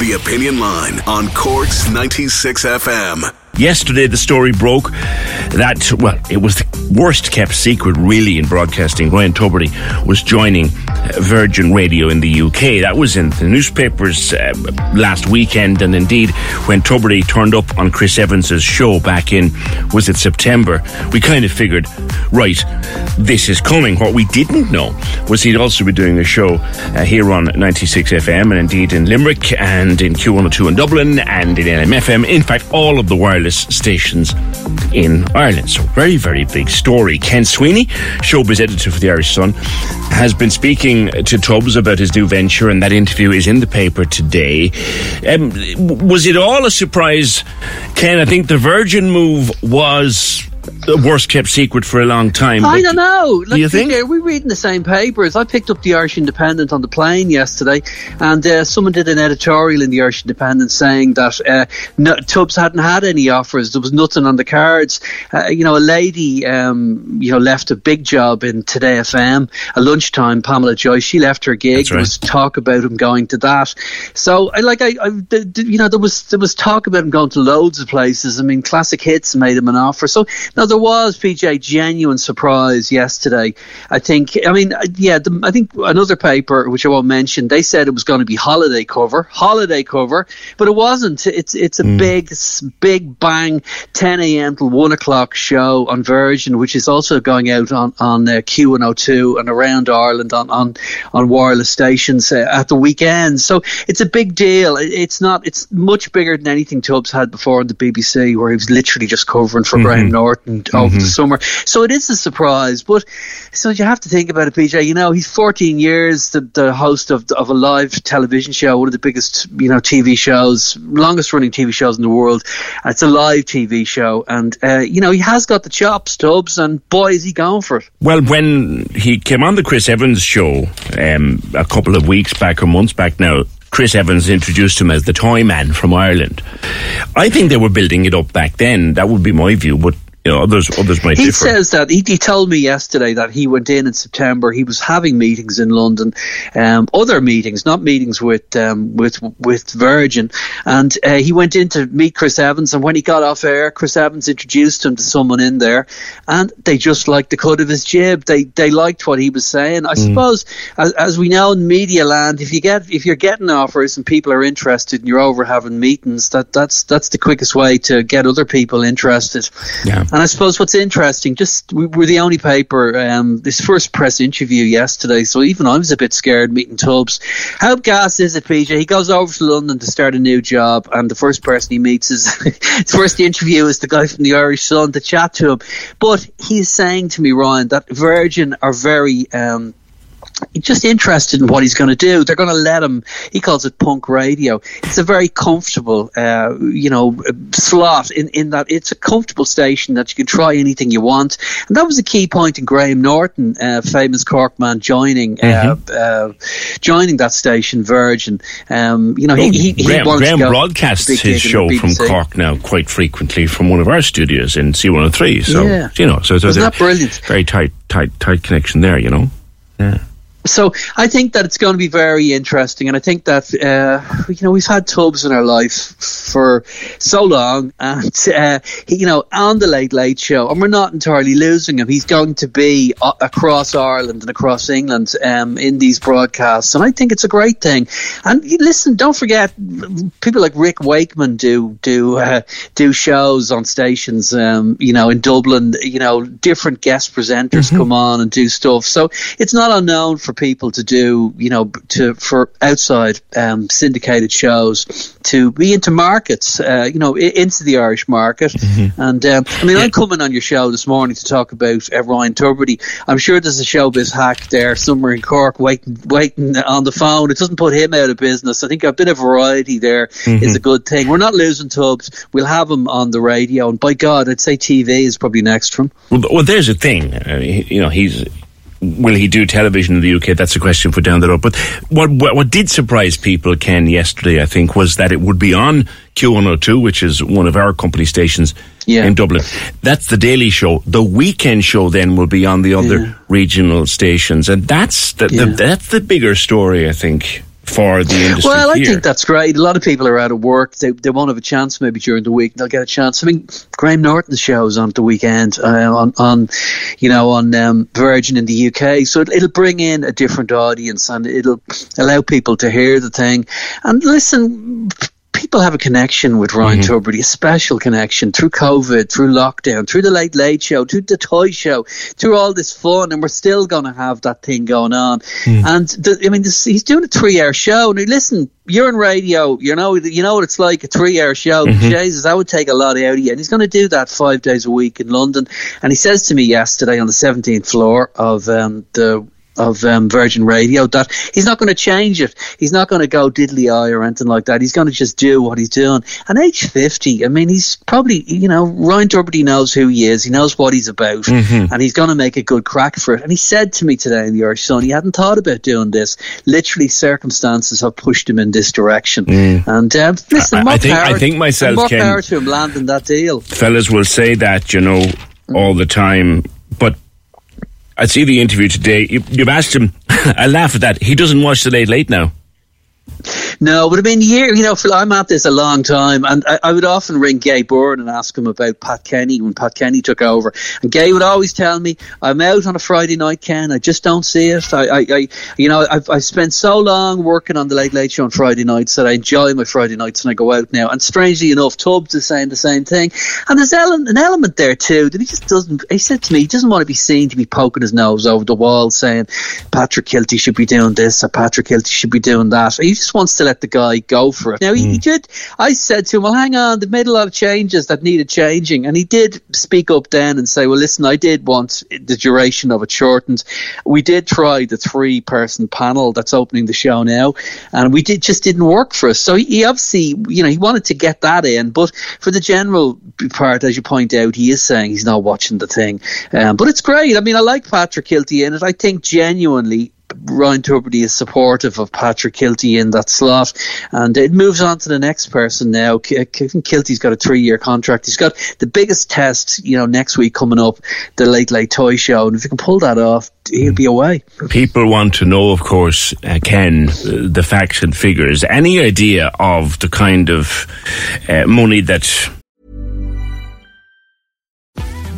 The Opinion Line on Corks 96 FM. Yesterday, the story broke that, well, it was the worst kept secret, really, in broadcasting. Ryan Tubridy was joining Virgin Radio in the UK. That was in the newspapers uh, last weekend, and indeed, when Tubridy turned up on Chris Evans's show back in, was it September, we kind of figured, right, this is coming. What we didn't know was he'd also be doing a show uh, here on 96 FM, and indeed in Limerick, and in Q102 in Dublin, and in LMFM. In fact, all of the wireless stations in Ireland. So, very, very big story. Ken Sweeney, showbiz editor for the Irish Sun, has been speaking to Tubbs about his new venture, and that interview is in the paper today. Um, was it all a surprise, Ken? I think the Virgin move was the worst kept secret for a long time. I don't know. do you think? Are we reading the same papers? I picked up the Irish Independent on the plane yesterday, and uh, someone did an editorial in the Irish Independent saying that uh, no, Tubbs hadn't had any offers. There was nothing on the cards. Uh, you know, a lady, um, you know, left a big job in Today FM at lunchtime. Pamela Joyce, she left her gig. That's There was talk about him going to that. So, I like, I, I you know, there was there was talk about him going to loads of places. I mean, Classic Hits made him an offer. So, no, there was PJ genuine surprise yesterday. I think. I mean, yeah, the, I think another paper which I won't mention. They said it was going to be holiday cover, holiday cover, but it wasn't. It's it's a big big bang, 10 a.m. till one o'clock show on Virgin, which is also going out on on uh, Q102 and around Ireland on on on wireless stations uh, at the weekend. So it's a big deal. It- It's not. It's much bigger than anything Tubbs had before on the BBC, where he was literally just covering for Graham Norton over the summer. So it is a surprise, but so you have to think about it, PJ. You know, he's 14 years the, the host of of a live television show, one of the biggest you know TV shows, longest running TV shows in the world. It's a live TV show, and uh, you know he has got the chops, Tubbs, and boy is he going for it. Well, when he came on the Chris Evans show um, a couple of weeks back or months back now, Chris Evans introduced him as the toy man from Ireland. I think they were building it up back then. That would be my view, but you know, others others might He differ. says that he, he told me yesterday that he went in in September. He was having meetings in London, um, other meetings, not meetings with um, with with Virgin, and uh, he went in to meet Chris Evans. And when he got off air, Chris Evans introduced him to someone in there, and they just liked the cut of his jib. They they liked what he was saying. I suppose, as, as we know in media land, if you get if you're getting offers and people are interested, and you're over having meetings, that that's that's the quickest way to get other people interested. Yeah. And I suppose what's interesting, just we were the only paper, um, this first press interview yesterday, so even I was a bit scared meeting Tubbs. How gas is it, PJ? He goes over to London to start a new job, and the first person he meets is, his first interview is the guy from the Irish Sun to chat to him. But he's saying to me, Ryan, that Virgin are very, um, just interested in what he's going to do. They're going to let him. He calls it punk radio. It's a very comfortable, uh, you know, slot in, in that it's a comfortable station that you can try anything you want. And that was a key point in Graham Norton, uh, famous Cork man, joining uh, uh, joining that station, Virgin. Um, you know, he, he, he Graham, wants to Graham broadcasts his gig in the show from Cork now quite frequently from one of our studios in C103. So Yeah. you know, so there's Wasn't a brilliant? very tight, tight, tight connection there. You know. Yeah. So I think that it's going to be very interesting, and I think that uh, you know we've had Tubbs in our life for so long, and uh, he, you know on the Late Late Show, and we're not entirely losing him. He's going to be uh, across Ireland and across England um, in these broadcasts, and I think it's a great thing. And listen, don't forget people like Rick Wakeman do do uh, do shows on stations, um, you know, in Dublin. You know, different guest presenters come on and do stuff. So it's not unknown for people to do, you know, to for outside um, syndicated shows to be into markets, uh, you know, into the Irish market. Mm-hmm. And um, I mean, yeah. I'm coming on your show this morning to talk about uh, Ryan Tubridy. I'm sure there's a showbiz hack there somewhere in Cork waiting, waiting on the phone. It doesn't put him out of business. I think a bit of variety there mm-hmm. is a good thing. We're not losing Tubbs. We'll have him on the radio, and by God, I'd say TV is probably next for him. Well, well there's a thing. Uh, you know, he's will he do television in the UK? That's a question for down the road. But what, what, what did surprise people, Ken, yesterday, I think, was that it would be on Q102, which is one of our company stations yeah. in Dublin. That's the daily show. The weekend show then will be on the other yeah. regional stations, and that's the, yeah. the, that's the bigger story, I think for the industry. Well, here. I think that's great. A lot of people are out of work. They, they won't have a chance maybe during the week. They'll get a chance. I mean, Graham Norton's shows on the weekend uh, on, on, you know, on um, Virgin in the UK. So it'll bring in a different audience and it'll allow people to hear the thing. And listen, people have a connection with Ryan mm-hmm. Tubridy, a special connection through COVID, through lockdown, through the Late Late Show, through the Toy Show, through all this fun, and we're still going to have that thing going on. Mm. And the, I mean, this, he's doing a three-hour show. Now, listen, you're in radio, you know, you know what it's like—a three-hour show. Mm-hmm. Jesus, that would take a lot out of you. And he's going to do that five days a week in London. And he says to me yesterday on the 17th floor of um, the of um, Virgin Radio that he's not going to change it. He's not going to go diddly eye or anything like that. He's going to just do what he's doing. And age 50, I mean, he's probably, you know, Ryan Tubridy knows who he is. He knows what he's about. Mm-hmm. And he's going to make a good crack for it. And he said to me today in the Irish Sun, he hadn't thought about doing this. Literally, circumstances have pushed him in this direction. Mm. And um, listen, I, I think, I think myself, more Ken, power to him landing that deal. Fellas will say that, you know, all the time. I see the interview today. You, have asked him. I laugh at that. He doesn't watch the late late now. No, but I mean, year, you know, I'm at this a long time, and I, I, would often ring Gay Byrne and ask him about Pat Kenny when Pat Kenny took over. And Gay would always tell me, I'm out on a Friday night, Ken. I just don't see it. I, I, I you know, I've, I've spent so long working on the Late Late Show on Friday nights that I enjoy my Friday nights and I go out now. And strangely enough, Tubbs is saying the same thing. And there's an element there too that he just doesn't, he said to me, he doesn't want to be seen to be poking his nose over the wall saying, Patrick Kielty should be doing this or Patrick Kielty should be doing that. He just wants to let the guy go for it. Now he, mm. he, did. I said to him, "Well, hang on. They've made a lot of changes that needed changing," and he did speak up then and say, "Well, listen, I did want the duration of it shortened. We did try the three-person panel that's opening the show now, and we did just didn't work for us. So he, he obviously, you know, he wanted to get that in, but for the general part, as you point out, he is saying he's not watching the thing. Um, but it's great. I mean, I like Patrick Kielty in it. I think genuinely Ryan Tubridy is supportive of Patrick Kielty in that slot, and it moves on to the next person now. Kielty's got a three-year contract. He's got the biggest test, you know, next week coming up, the Late Late Toy Show, and if he can pull that off, he'll be away. People want to know, of course, uh, Ken, uh, the facts and figures. Any idea of the kind of uh, money that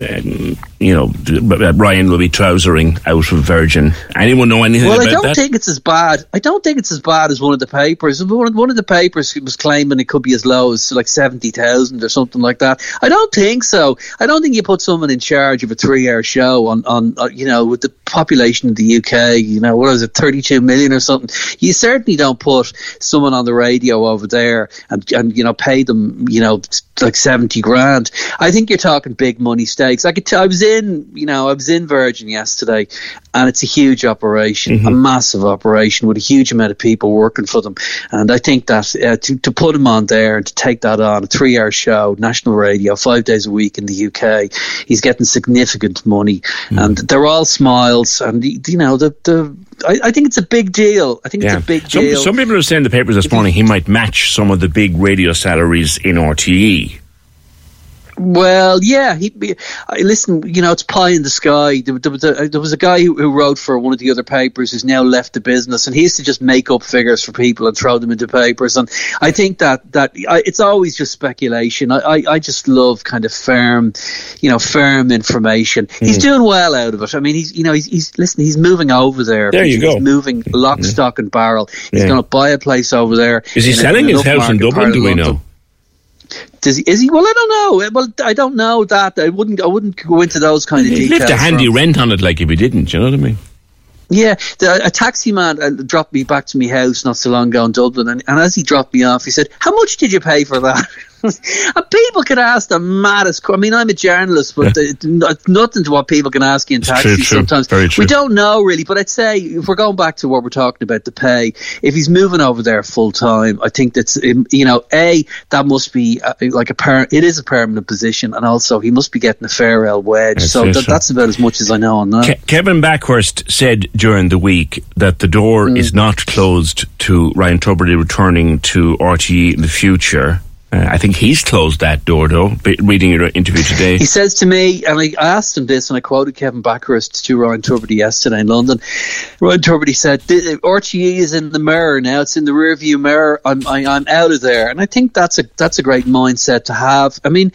Um, you know, Ryan will be trousering out of Virgin. Anyone know anything well, I don't that? think it's as bad. I don't think it's as bad as one of the papers. One, of the papers was claiming it could be as low as like 70,000 or something like that. I don't think so. I don't think you put someone in charge of a three hour show on, on uh, you know, with the population of the UK, you know, what is it, 32 million or something. You certainly don't put someone on the radio over there and, and you know, pay them, you know, like 70 grand. I think you're talking big money, takes. I could. T- I was in, you know, I was in Virgin yesterday, and it's a huge operation, mm-hmm. a massive operation with a huge amount of people working for them. And I think that uh, to to put him on there and to take that on a three hour show, national radio, five days a week in the UK, he's getting significant money, mm-hmm. and they're all smiles, and you know the the. I, I think it's a big deal. I think yeah. it's a big deal. Some, some people are saying in the papers this morning he might match some of the big radio salaries in RTE. Well, yeah. He, listen. You know, it's pie in the sky. There, there, was, a, there was a guy who, who, wrote for one of the other papers who's now left the business, and he used to just make up figures for people and throw them into papers. And I think that that I, it's always just speculation. I, I, I, just love kind of firm, you know, firm information. Mm. He's doing well out of it. I mean, he's you know he's, he's listen. He's moving over there. There you he's go. moving lock, stock, and barrel. He's yeah. going to buy a place over there. Is he selling his house in Dublin? Do we know? Does he, is he? Well, I don't know. Well, I don't know that. I wouldn't. I wouldn't go into those kind of he details. Left a handy from. rent on it, like if he didn't. You know what I mean? Yeah, the, a taxi man uh, dropped me back to my house not so long ago in Dublin, and, and as he dropped me off, he said, "How much did you pay for that?" people can ask the maddest. I mean, I'm a journalist, but yeah. nothing to what people can ask you in taxis sometimes. We don't know really, but I'd say if we're going back to what we're talking about the pay, if he's moving over there full time, I think that's um, you know, a that must be uh, like a per- it is a permanent position, and also he must be getting a fair L wedge. so th- that's about as much as I know on that. Ke- Kevin Bakhurst said during the week that the door mm. is not closed to Ryan Tubridy returning to RTE in the future. Uh, I think he's closed that door, though. Reading your interview today, he says to me, and I asked him this, and I quoted Kevin Bakhurst to Ryan Tubridy yesterday in London. Ryan Tubridy said, "RTE is in the mirror now; it's in the rearview mirror. I'm I, am i am out of there." And I think that's a that's a great mindset to have. I mean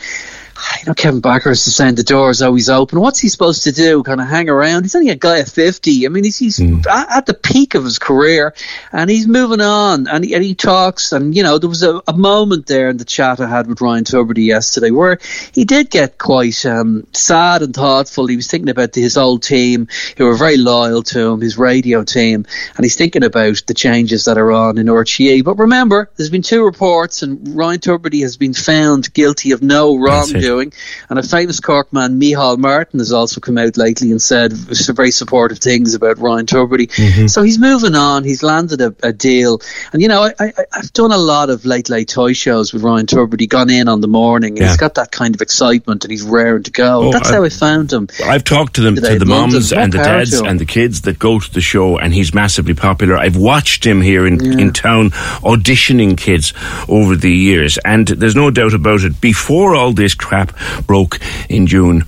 you know, Kevin Bakhurst is saying the door is always open. What's he supposed to do? Kind of hang around? He's only a guy of 50. I mean, he's, he's mm. at, the peak of his career and he's moving on and he, and he talks. And, you know, there was a, a, moment there in the chat I had with Ryan Tubridy yesterday where he did get quite um, sad and thoughtful. He was thinking about his old team who were very loyal to him, his radio team, and he's thinking about the changes that are on in RTE. But remember, there's been two reports and Ryan Tubridy has been found guilty of no wrongdoing doing. And a famous Cork man, Micheál Martin, has also come out lately and said very supportive things about Ryan Tubridy. Mm-hmm. So he's moving on. He's landed a, a deal. And, you know, I, have done a lot of late, late toy shows with Ryan Tubridy, gone in on the morning. Yeah. He's got that kind of excitement and he's raring to go. Oh, That's I've, how I found him. I've talked to them, to the moms and the dads and the kids that go to the show, and he's massively popular. I've watched him here in, yeah. in town auditioning kids over the years, and there's no doubt about it. Before all this crap crap broke in June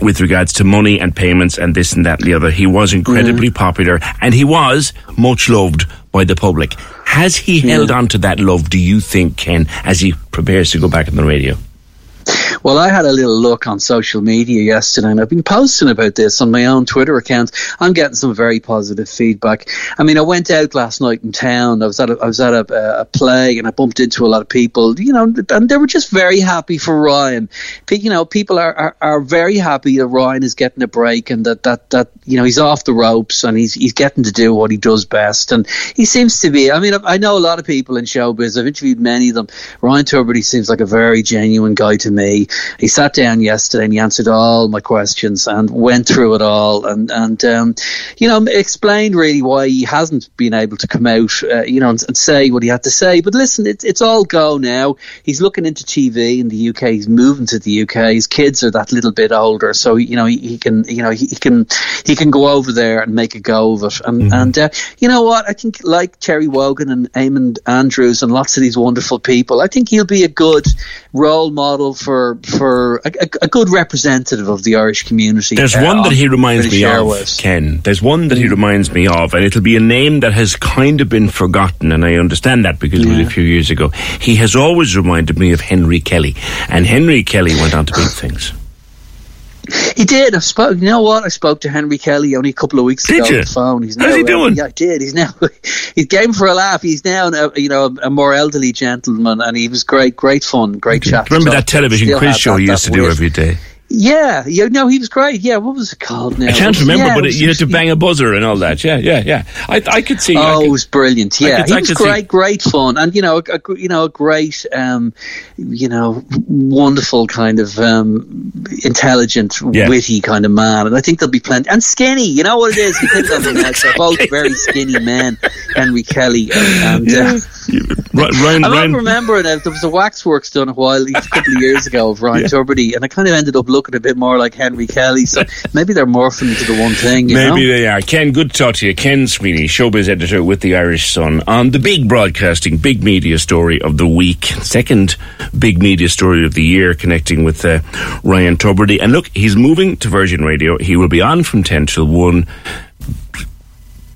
with regards to money and payments and this and that and the other. He was incredibly mm. popular and he was much loved by the public. Has he yeah. held on to that love, do you think, Ken, as he prepares to go back on the radio? Well, I had a little look on social media yesterday, and I've been posting about this on my own Twitter account. I'm getting some very positive feedback. I mean, I went out last night in town. I was at a, I was at a, a play, and I bumped into a lot of people. You know, and they were just very happy for Ryan. You know, people are, are, are very happy that Ryan is getting a break, and that that that you know he's off the ropes, and he's he's getting to do what he does best. And he seems to be. I mean, I know a lot of people in showbiz. I've interviewed many of them. Ryan Tubridy seems like a very genuine guy to me he sat down yesterday and he answered all my questions and went through it all and and um, you know explained really why he hasn't been able to come out uh, you know and, and, say what he had to say. But listen, it's it's all go now. He's looking into TV in the UK. He's moving to the UK. His kids are that little bit older, so you know he, he can you know he, he, can he can go over there and make a go of it. And mm-hmm. and uh, you know what? I think like Terry Wogan and Eamonn Andrews and lots of these wonderful people, I think he'll be a good role model for for a, a, good representative of the Irish community. There's uh, one that he reminds British me Airways. of, Ken. There's one that he reminds me of, and it'll be a name that has kind of been forgotten, and I understand that because yeah. it was a few years ago. He has always reminded me of Henry Kelly, and Henry Kelly went on to big things. He did. I spoke. You know what? I spoke to Henry Kelly only a couple of weeks did ago you? on the phone. He's now, How's he doing? Uh, yeah, I did. He's now he's game for a laugh. He's now a, you know a more elderly gentleman, and he was great, great fun, great chat. Remember that television quiz show he used to do every day? Yeah, yeah, no, he was great. Yeah, what was it called now? I can't remember, yeah, but was, you had to bang a buzzer and all that. Yeah, yeah, yeah. I, I could see. Oh, could, it was brilliant. Yeah, could, he was great, see. great fun, and you know, a, you know, a great, um, you know, wonderful kind of um, intelligent, yeah. witty kind of man. And I think there'll be plenty and skinny. You know what it is? You think of them as they're both very skinny men. Henry Kelly and. and uh, Ryan, I'm Ryan. not remembering it. There was a waxworks done a while, a couple of years ago of Ryan yeah. Tubridy, and I kind of ended up looking a bit more like Henry Kelly. So maybe they're morphing into the one thing. maybe know? they are. Ken, good to talk to you. Ken Sweeney, showbiz editor with the Irish Sun, on the big broadcasting, big media story of the week, second big media story of the year, connecting with uh, Ryan Tubridy. And look, he's moving to Virgin Radio. He will be on from ten till one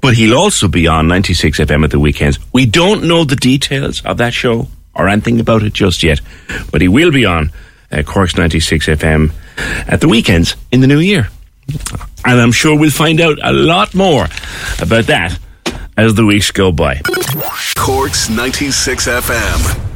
but he'll also be on 96 FM at the weekends. We don't know the details of that show or anything about it just yet, but he will be on uh, Cork's 96 FM at the weekends in the new year. And I'm sure we'll find out a lot more about that as the weeks go by. Cork's 96 FM.